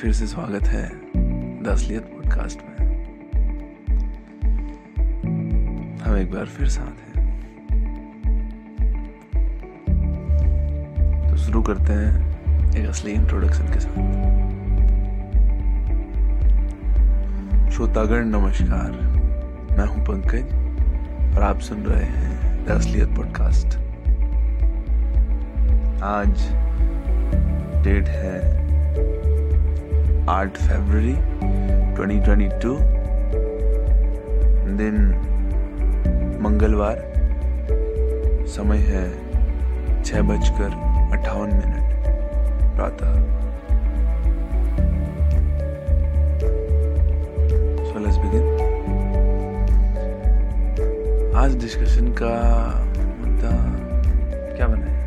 फिर से स्वागत है द असलियत पॉडकास्ट में। हम एक बार फिर साथ हैं। तो शुरू करते हैं एक असली इंट्रोडक्शन के साथ। श्रोतागण, नमस्कार। मैं हूँ पंकज और आप सुन रहे हैं द असलियत पॉडकास्ट आज डेट है आठ फरवरी 2022 दिन मंगलवार। समय है छह बजकर अट्ठावन मिनट। प्रातः। आज डिस्कशन का मुद्दा क्या बनाए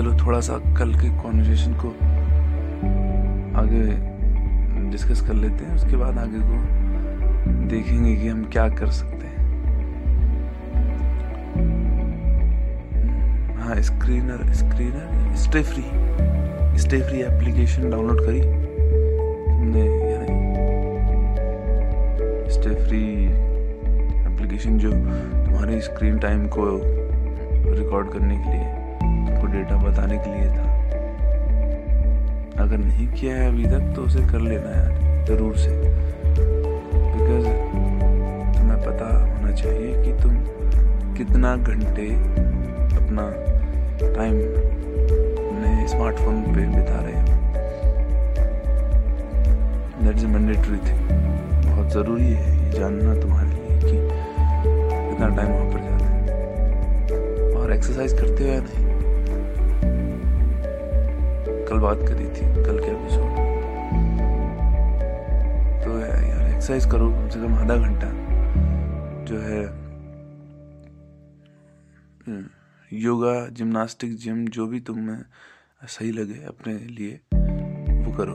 चलो थोड़ा सा कल के कॉन्वर्जेशन को आगे डिस्कस कर लेते हैं, उसके बाद आगे को देखेंगे कि हम क्या कर सकते हैं। हाँ screener screener stay free stay free application download करी। तुमने स्टे फ्री एप्लीकेशन जो तुम्हारे स्क्रीन टाइम को रिकॉर्ड करने के लिए आपको डेटा बताने के लिए था। अगर नहीं किया है अभी तक तो उसे कर लेना यार, ज़रूर से। बिकॉज़ तुम्हें पता होना चाहिए कि तुम कितना घंटे अपना टाइम अपने स्मार्टफ़ोन पे बिता रहे हो। दैट्स मैंडेटरी थिंग बहुत ज़रूरी है ये जानना तुम्हारे लिए कि कितना टाइम वहाँ पर जाता है। और एक्सरसाइज करते हो या नहीं? कल बात करी थी, कल के एपिसोड तो यार एक्सरसाइज करो, कम से कम आधा घंटा। जो है योगा जिम्नास्टिक जिम जो भी तुम्हें सही लगे अपने लिए, वो करो।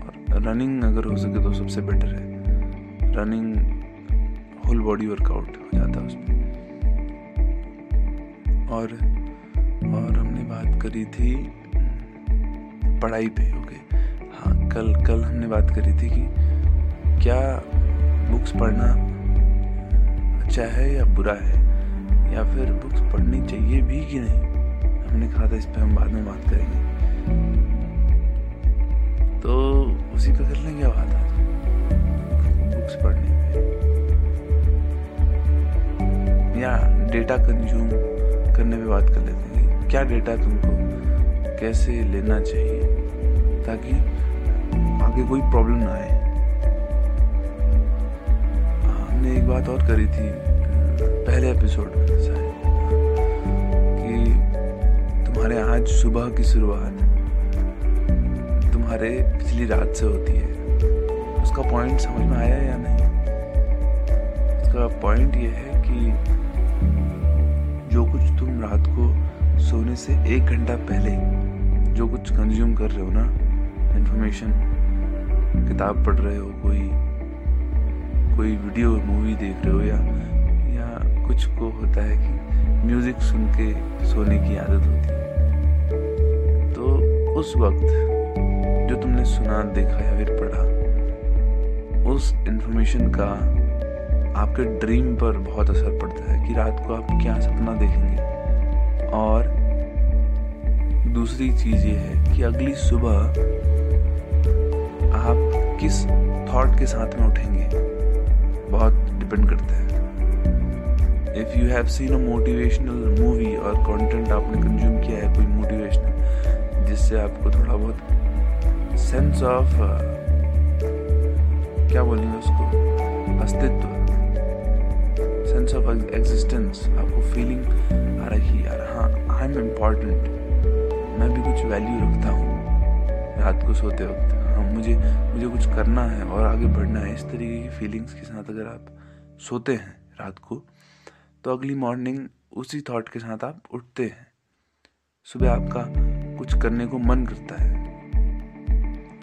और रनिंग अगर हो सके तो सबसे बेटर है। रनिंग होल बॉडी वर्कआउट हो जाता है उसमें। और बात करी थी, पढ़ाई पे ओके हाँ कल कल हमने बात करी थी कि क्या बुक्स पढ़ना अच्छा है या बुरा है? या फिर बुक्स पढ़नी चाहिए भी कि नहीं? हमने कहा था इस पर हम बाद में बात करेंगे। तो उसी पे कर लेंगे बात आज बुक्स पढ़ने पे। या डेटा कंज्यूम करने पे बात कर लेते हैं। क्या डेटा तुमको? कैसे लेना चाहिए? ताकि आगे कोई प्रॉब्लम ना आए। हमने एक बात और करी थी, पहले एपिसोड में कि तुम्हारे आज सुबह की शुरुआत तुम्हारे पिछली रात से होती है। उसका पॉइंट समझ में आया या नहीं? उसका पॉइंट ये है कि जो कुछ तुम रात को सोने से एक घंटा पहले जो कुछ कंज्यूम कर रहे हो ना इन्फॉर्मेशन किताब पढ़ रहे हो, कोई कोई वीडियो मूवी देख रहे हो या या कुछ को होता है कि म्यूज़िक सुन के सोने की आदत होती है। तो उस वक्त जो तुमने सुना, देखा या फिर पढ़ा, उस इन्फॉर्मेशन का आपके ड्रीम पर बहुत असर पड़ता है कि रात को आप क्या सपना देखेंगे और दूसरी चीज़ ये है कि अगली सुबह आप किस थॉट के साथ में उठेंगे, बहुत डिपेंड करता है। If you have seen a motivational movie और कंटेंट आपने कंज्यूम किया है, कोई मोटिवेशनल जिससे आपको थोड़ा बहुत सेंस ऑफ़ क्या बोलेंगे उसको? अस्तित्व सेंस ऑफ़ एग्जिस्टेंस आपको फीलिंग आ रही यार हाँ आई एम इंपॉर्टेंट मैं भी कुछ वैल्यू रखता हूँ। रात को सोते वक्त। हाँ मुझे मुझे कुछ करना है और आगे बढ़ना है। इस तरीके की फीलिंग्स के साथ अगर आप सोते हैं रात को तो अगली मॉर्निंग उसी थॉट के साथ आप उठते हैं। सुबह आपका कुछ करने को मन करता है।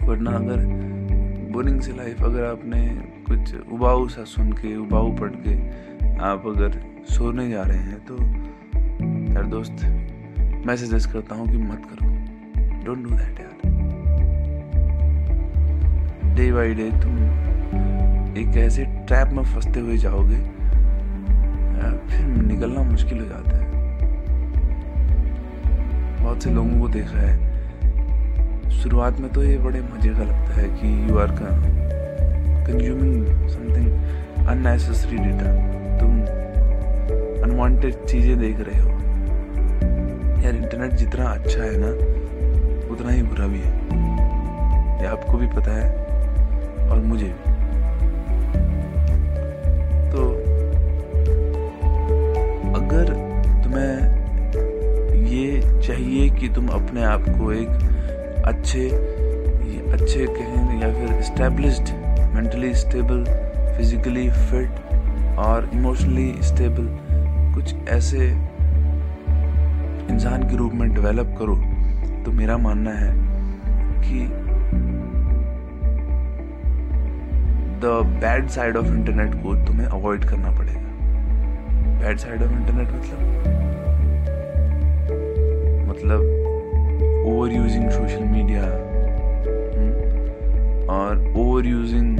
वरना अगर बोरिंग से लाइफ अगर आपने कुछ उबाऊ सा सुन के, उबाऊ पढ़ के आप अगर सोने जा रहे हैं तो यार दोस्त मैं सजेस्ट करता हूँ कि मत करो। डोंट डू दैट यार। डे बाई डे तुम एक ऐसे ट्रैप में फंसते हुए जाओगे फिर निकलना मुश्किल हो जाता है। बहुत से लोगों को देखा है। शुरुआत में तो ये बड़े मज़े का लगता है कि यू आर का कंज्यूमिंग समथिंग अननेसेसरी डेटा तुम अनवांटेड चीज़ें देख रहे हो। यार इंटरनेट जितना अच्छा है ना, उतना ही बुरा भी है। ये आपको भी पता है, और मुझे भी। तो अगर तुम्हें ये चाहिए कि तुम अपने आप को एक अच्छे अच्छे कहें या फिर established mentally stable physically fit और इमोशनली स्टेबल कुछ ऐसे इंसान के रूप में डेवलप करो तो मेरा मानना है कि the bad side of internet को तुम्हें अवॉइड करना पड़ेगा। बैड साइड ऑफ़ इंटरनेट मतलब? मतलब ओवर यूजिंग सोशल मीडिया और ओवर यूजिंग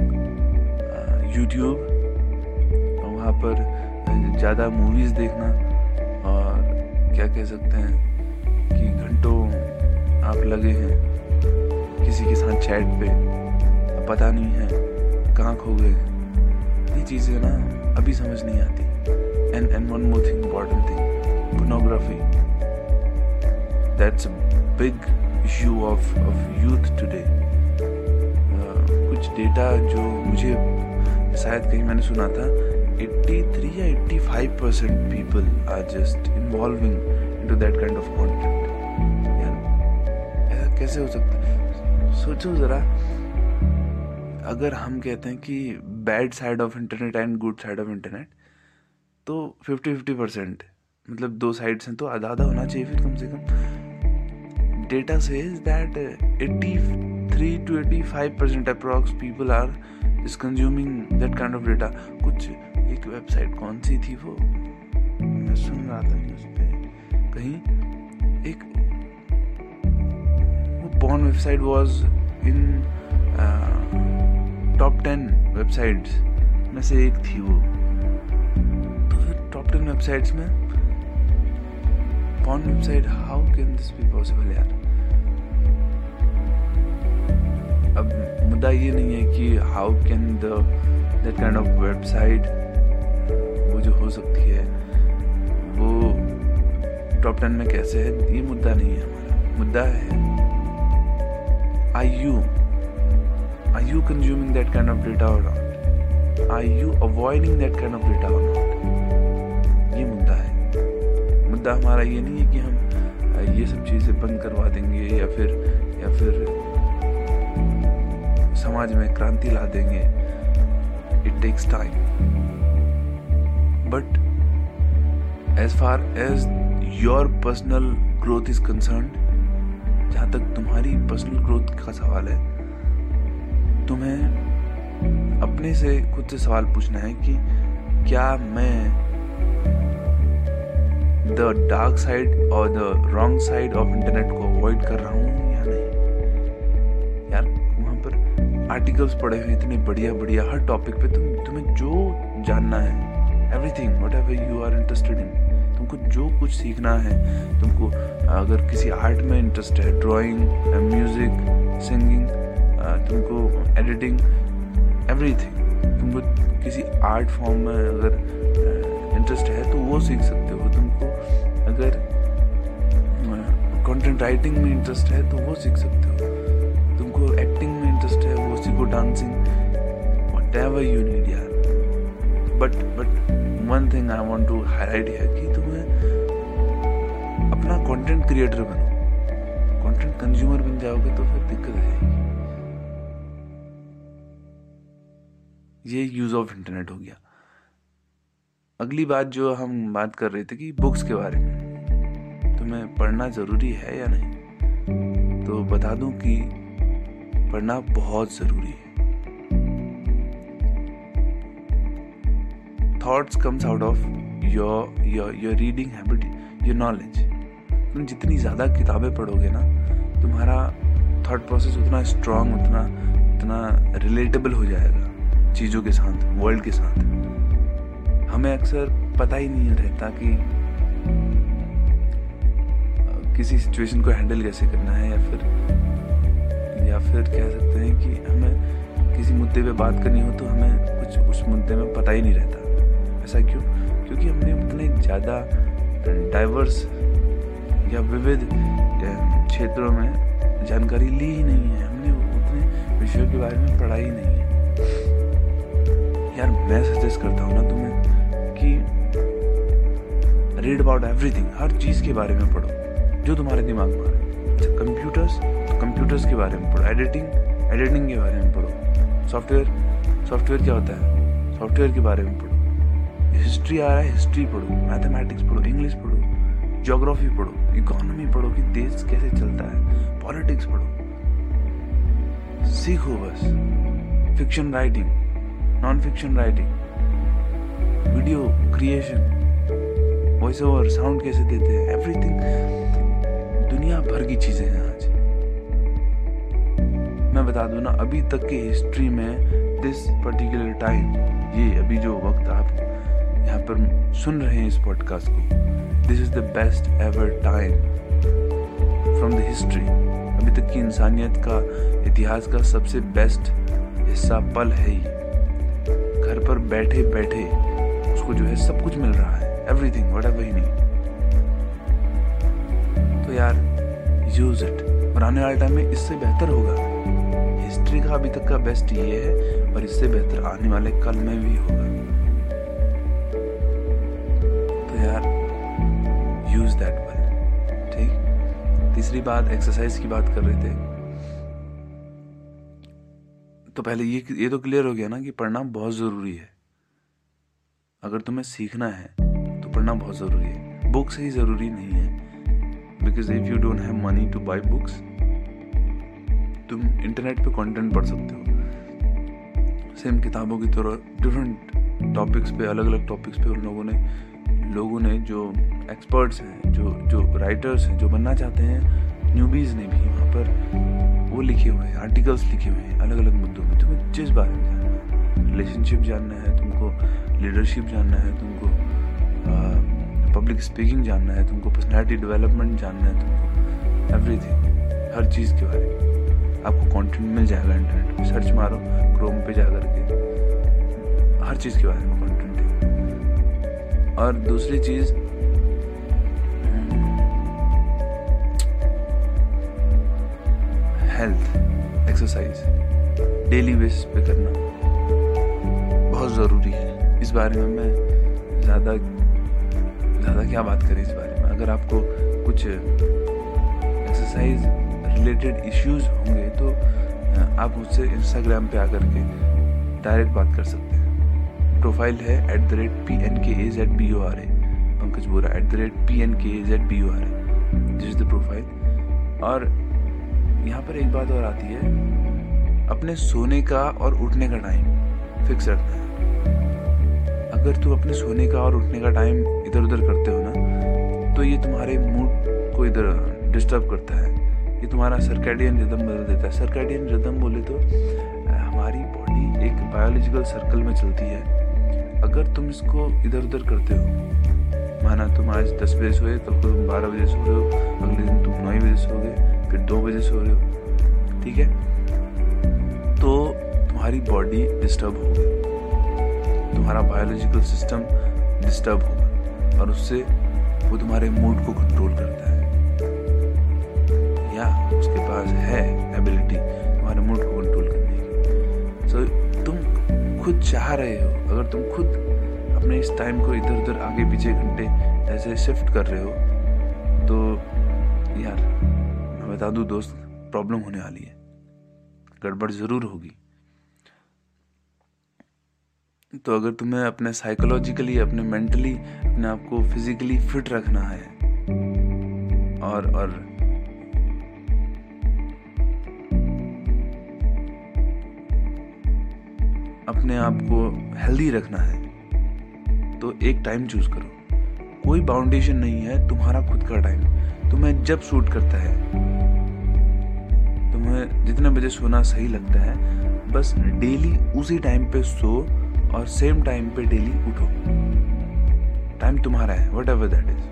यूट्यूब वहाँ पर ज़्यादा मूवीज़ देखना। क्या कह सकते हैं कि घंटों आप लगे हैं किसी के साथ चैट पे? पता नहीं है कहाँ खो गए ये चीज़ें ना अभी समझ नहीं आती। And and one more thing important thing pornography that's issue of, of youth today. Uh, कुछ डेटा जो मुझे शायद कहीं मैंने सुना था 83 या 85 percent people are just involving into that kind of content यार ऐसा कैसे हो सकता है? सोचो ज़रा। अगर हम कहते हैं कि bad side of internet and good side of internet तो फिफ्टी फिफ्टी परसेंट मतलब दो साइड्स हैं तो आधा आधा होना चाहिए फिर कम से कम। Data says that 83 to 85 percent approx people are just consuming that kind of data कुछ एक वेबसाइट कौन सी थी वो? मैं सुन रहा था न्यूज़ पे। कहीं एक वो porn website was in top ten websites में से एक थी वो। तो फिर टॉप टेन वेबसाइट्स में porn website, how can this be possible यार? अब मुद्दा ये नहीं है कि how can the that kind of website जो हो सकती है, वो टॉप टेन में कैसे है, ये मुद्दा नहीं है हमारा। मुद्दा है I you I you consuming that kind of data और not I you avoiding that kind of data और नॉट ये मुद्दा है। मुद्दा हमारा ये नहीं है कि हम ये सब चीज़ें बंद करवा देंगे या फिर या फिर समाज में क्रांति ला देंगे। It takes time but as far as your personal growth is concern जहाँ तक तुम्हारी पर्सनल ग्रोथ का सवाल है, तुम्हें अपने से खुद से सवाल पूछना है कि क्या मैं द डार्क साइड और the wrong side of internet को अवॉइड कर रहा हूँ या नहीं? यार, वहाँ पर आर्टिकल्स पढ़े हुए इतने बढ़िया बढ़िया हर टॉपिक पे तुम, तुम्हें जो जानना है everything whatever you are interested in तुमको जो कुछ सीखना है, तुमको अगर किसी आर्ट में इंटरेस्ट है ड्राइंग म्यूज़िक सिंगिंग तुमको एडिटिंग एवरीथिंग तुमको किसी आर्ट फॉर्म में अगर इंटरेस्ट है तो वो सीख सकते हो। तुमको अगर कंटेंट राइटिंग में इंटरेस्ट है तो वो सीख सकते हो। तुमको एक्टिंग में इंटरेस्ट है, वो सीखो dancing whatever you need यार। But but one thing I want to highlight है कि तुम्हें अपना कंटेंट क्रिएटर बनो। कंटेंट कंज्यूमर बन जाओगे तो फिर दिक्कत है ये यूज़ ऑफ़ इंटरनेट हो गया। अगली बात जो हम बात कर रहे थे कि बुक्स के बारे में। तुम्हें पढ़ना ज़रूरी है या नहीं? तो बता दूँ कि पढ़ना बहुत ज़रूरी है। Thoughts comes out of your your your reading habit your knowledge तुम जितनी ज़्यादा किताबें पढ़ोगे ना, तुम्हारा थॉट प्रोसेस उतना स्ट्रांग उतना उतना रिलेटेबल हो जाएगा चीज़ों के साथ वर्ल्ड के साथ। हमें अक्सर पता ही नहीं रहता कि, किसी सिचुएशन को हैंडल कैसे करना है या फिर या फिर कह सकते हैं कि हमें किसी मुद्दे पे बात करनी हो तो हमें कुछ उस मुद्दे में पता ही नहीं रहता। ऐसा क्यों? क्योंकि हमने उतने ज़्यादा डाइवर्स या विविध क्षेत्रों में जानकारी ली ही नहीं है। हमने उतने विषयों के बारे में पढ़ा ही नहीं है। यार, मैं सजेस्ट करता हूँ ना तुम्हें कि रीड अबाउट एवरीथिंग हर चीज़ के बारे में पढ़ो, जो तुम्हारे दिमाग में आ अच्छा कंप्यूटर्स तो कंप्यूटर्स के बारे में पढ़ो एडिटिंग एडिटिंग के बारे में पढ़ो। सॉफ्टवेयर सॉफ्टवेयर क्या होता है? सॉफ्टवेयर के बारे में पढ़ो। हिस्ट्री आ रहा है, हिस्ट्री पढ़ो मैथमेटिक्स पढ़ो इंग्लिश पढ़ो जोग्राफी पढ़ो इकोनॉमी पढ़ो कि देश कैसे चलता है पॉलिटिक्स पढ़ो। सीखो बस। Fiction writing non fiction writing video creation voice over sound कैसे देते हैं एवरीथिंग दुनिया भर की चीज़ें हैं आज। मैं बता दूँ ना, अभी तक की हिस्ट्री में दिस पर्टिकुलर टाइम ये अभी जो वक्त आप पर सुन रहे हैं इस पॉडकास्ट को। This is the best ever time from the history अभी तक की इंसानियत का इतिहास का सबसे बेस्ट हिस्सा पल है ही। घर पर बैठे बैठे उसको जो है सब कुछ मिल रहा है। एवरीथिंग वट एवर ही नहीं। तो यार यूज़ इट और आने वाले टाइम में इससे बेहतर होगा। हिस्ट्री का अभी तक का बेस्ट ये है और इससे बेहतर आने वाले कल में भी होगा। यूज़ दैट वेल ठीक? तीसरी बात एक्सरसाइज की बात कर रहे थे। तो पहले ये ये तो क्लियर हो गया ना कि पढ़ना बहुत ज़रूरी है। अगर तुम्हें सीखना है तो पढ़ना बहुत ज़रूरी है। बुक्स ही ज़रूरी नहीं है। Because if you don't have money to buy books तुम इंटरनेट पे कंटेंट पढ़ सकते हो। सेम किताबों की तरह डिफरेंट टॉपिक्स पे अलग अलग टॉपिक्स पे उन लोगों ने लोगों ने, जो एक्सपर्ट्स हैं, जो जो राइटर्स हैं, जो बनना चाहते हैं न्यूबीज ने भी वहाँ पर वो लिखे हुए हैं आर्टिकल्स लिखे हुए हैं अलग अलग मुद्दों में। तुम्हें जिस बारे में जानना है रिलेशनशिप जानना है, तुमको लीडरशिप जानना है, तुमको पब्लिक स्पीकिंग जानना है, तुमको पर्सनैलिटी डेवलपमेंट जानना है, तुमको एवरीथिंग हर चीज़ के बारे में। आपको कंटेंट मिल जाएगा इंटरनेट पे। सर्च मारो क्रोम पे जा करके हर चीज़ के बारे में और दूसरी चीज़ हेल्थ एक्सरसाइज डेली बेसिस पे करना बहुत ज़रूरी है। इस बारे में मैं ज़्यादा ज़्यादा क्या बात करें इस बारे में? अगर आपको कुछ एक्सरसाइज रिलेटेड इश्यूज़ होंगे तो आप मुझसे इंस्टाग्राम पे आकर के डायरेक्ट बात कर सकते हैं। प्रोफ़ाइल है at the rate P N K A Z B O R A Pankaj Bora at the rate P N K A Z B O R A this is the profile और यहाँ पर एक बात और आती है। अपने सोने का और उठने का टाइम फिक्स रखना है। अगर तू अपने सोने का और उठने का टाइम इधर उधर करते हो ना तो ये तुम्हारे मूड को इधर डिस्टर्ब करता है। ये तुम्हारा सर्कैडियन रिदम बदल देता है। सर्कैडियन रिदम बोले तो हमारी बॉडी एक बायोलॉजिकल सर्कल में चलती है। अगर तुम इसको इधर उधर करते हो माना तुम आज दस बजे सोए कल को तुम बारह बजे सो रहे हो अगले दिन तुम नौ बजे सो गए फिर दो बजे सो रहे हो ठीक है? तो तुम्हारी बॉडी डिस्टर्ब होगी। तुम्हारा बायोलॉजिकल सिस्टम डिस्टर्ब होगा और उससे वो तुम्हारे मूड को कंट्रोल करता है। या उसके पास है एबिलिटी तुम्हारे मूड को कंट्रोल करने की। सो so, खुद चाह रहे हो, अगर तुम खुद अपने इस टाइम को इधर उधर आगे पीछे घंटे ऐसे शिफ्ट कर रहे हो तो यार, मैं बता दूँ दोस्त प्रॉब्लम होने वाली है। गड़बड़ ज़रूर होगी। तो अगर तुम्हें अपने साइकोलॉजिकली अपने मेंटली अपने आप को फिजिकली फिट रखना है, और और अपने आप को हेल्दी रखना है तो एक टाइम चूज़ करो। कोई बाउंडेशन नहीं है, तुम्हारा खुद का टाइम तुम्हें जब सूट करता है, तुम्हें जितने बजे सोना सही लगता है, बस डेली उसी टाइम पे सो और सेम टाइम पे डेली उठो। टाइम तुम्हारा है वट एवर दैट इज़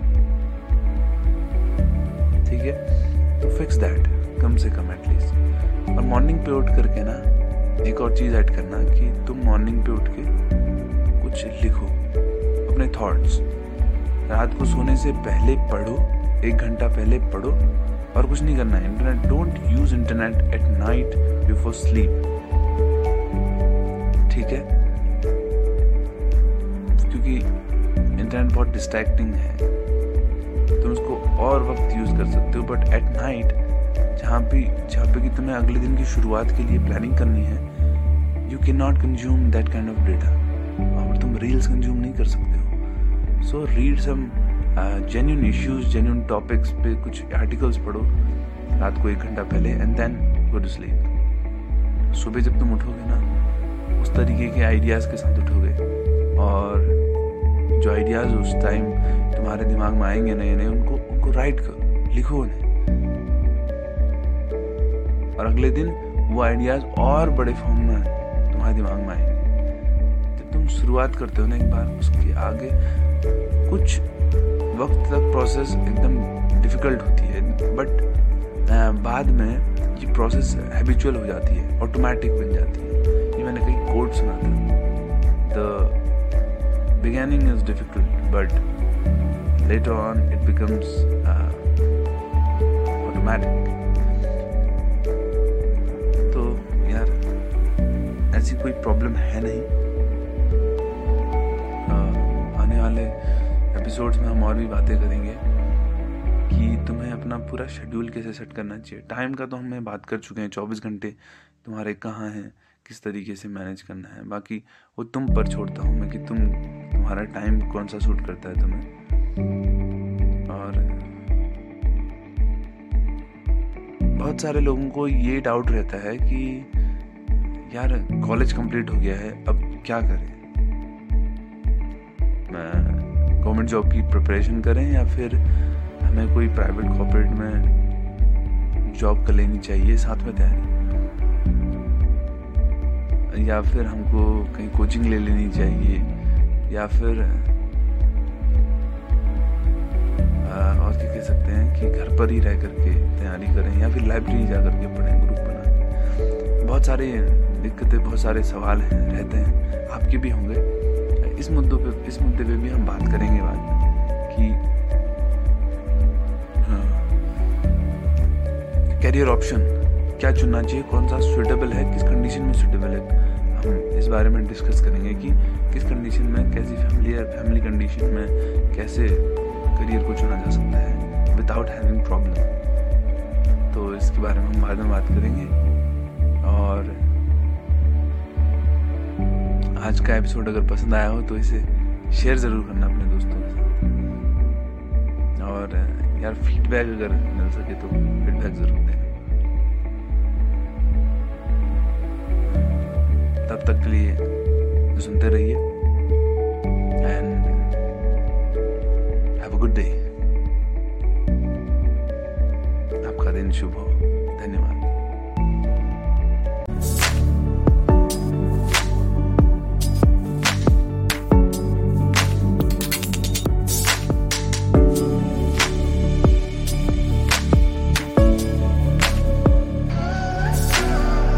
ठीक है? तो फिक्स दैट कम से कम एटलीस्ट और मॉर्निंग पे उठ करके ना एक और चीज़ ऐड करना कि तुम मॉर्निंग पे उठ के कुछ लिखो अपने थॉट्स रात को सोने से पहले पढ़ो, एक घंटा पहले पढ़ो और कुछ नहीं करना है। Internet don't use internet at night before sleep ठीक है? क्योंकि इंटरनेट बहुत डिस्ट्रैक्टिंग है। तुम उसको और वक्त यूज़ कर सकते हो बट एट नाइट जहाँ भी जहाँ पे कि तुम्हें अगले दिन की शुरुआत के लिए प्लानिंग करनी है you can not consume that kind of data पर तुम रील्स कंज्यूम नहीं कर सकते हो। So read some genuine issues genuine topics पे कुछ आर्टिकल्स पढ़ो, रात को एक घंटा पहले and then go to sleep सुबह जब तुम उठोगे ना, उस तरीके के आइडियाज़ के साथ उठोगे। और जो आइडियाज़ उस टाइम तुम्हारे दिमाग में आएँगे नए नए उनको उनको राइट करो, लिखो उन्हें। और अगले दिन वो आइडियाज़ और बड़े फॉर्म में तुम्हारे दिमाग में आएँगे। जब तुम शुरुआत करते हो ना एक बार उसके आगे कुछ वक्त तक प्रोसेस एकदम डिफ़िकल्ट होती है बट बाद में ये प्रोसेस हैबिचुअल हो जाती है ऑटोमेटिक बन जाती है। ये मैंने कहीं कोड सुना था। The beginning is difficult but later on it becomes uh, ऐसी कोई प्रॉब्लम है नहीं। uh, आने वाले एपिसोड्स में हम और भी बातें करेंगे कि तुम्हें अपना पूरा शेड्यूल कैसे सेट करना चाहिए। टाइम का तो हमें बात कर चुके हैं चौबीस घंटे। तुम्हारे कहाँ हैं किस तरीके से मैनेज करना है। बाकी वो तुम पर छोड़ता हूँ मैं कि तुम तुम्हारा टाइम कौन सा सूट करता है तुम्हें। और बहुत सारे लोगों को ये डाउट रहता है कि यार कॉलेज कंप्लीट हो गया है, अब क्या करें? गवर्नमेंट जॉब की प्रिपरेशन करें या फिर हमें कोई प्राइवेट कॉर्पोरेट में जॉब कर लेनी चाहिए, साथ में तैयारी? या फिर हमको कहीं कोचिंग ले लेनी चाहिए, या फिर और क्या कह सकते हैं कि घर पर ही रह करके तैयारी करें, या फिर लाइब्रेरी जा करके पढ़ें ग्रुप बना बहुत सारे दिक्कतें, बहुत सारे सवाल हैं रहते हैं। आपके भी होंगे। इस मुद्दों पे, इस मुद्दे पे भी हम बात करेंगे बाद में कि करियर ऑप्शन क्या चुनना चाहिए, कौन सा सुटेबल है, किस कंडीशन में सुटेबल है। हम इस बारे में डिस्कस करेंगे कि किस कंडीशन में, कैसी फैमिली फैमिली कंडीशन में, कैसे करियर को चुना जा सकता है विदाउट हैविंग प्रॉब्लम तो इसके बारे में हम बाद में बात करेंगे। और आज का एपिसोड अगर पसंद आया हो तो इसे शेयर ज़रूर करना अपने दोस्तों के साथ। और यार फीडबैक अगर मिल सके तो फीडबैक ज़रूर देना। तब तक के लिए सुनते रहिए। And have a good day आपका दिन शुभ हो। धन्यवाद।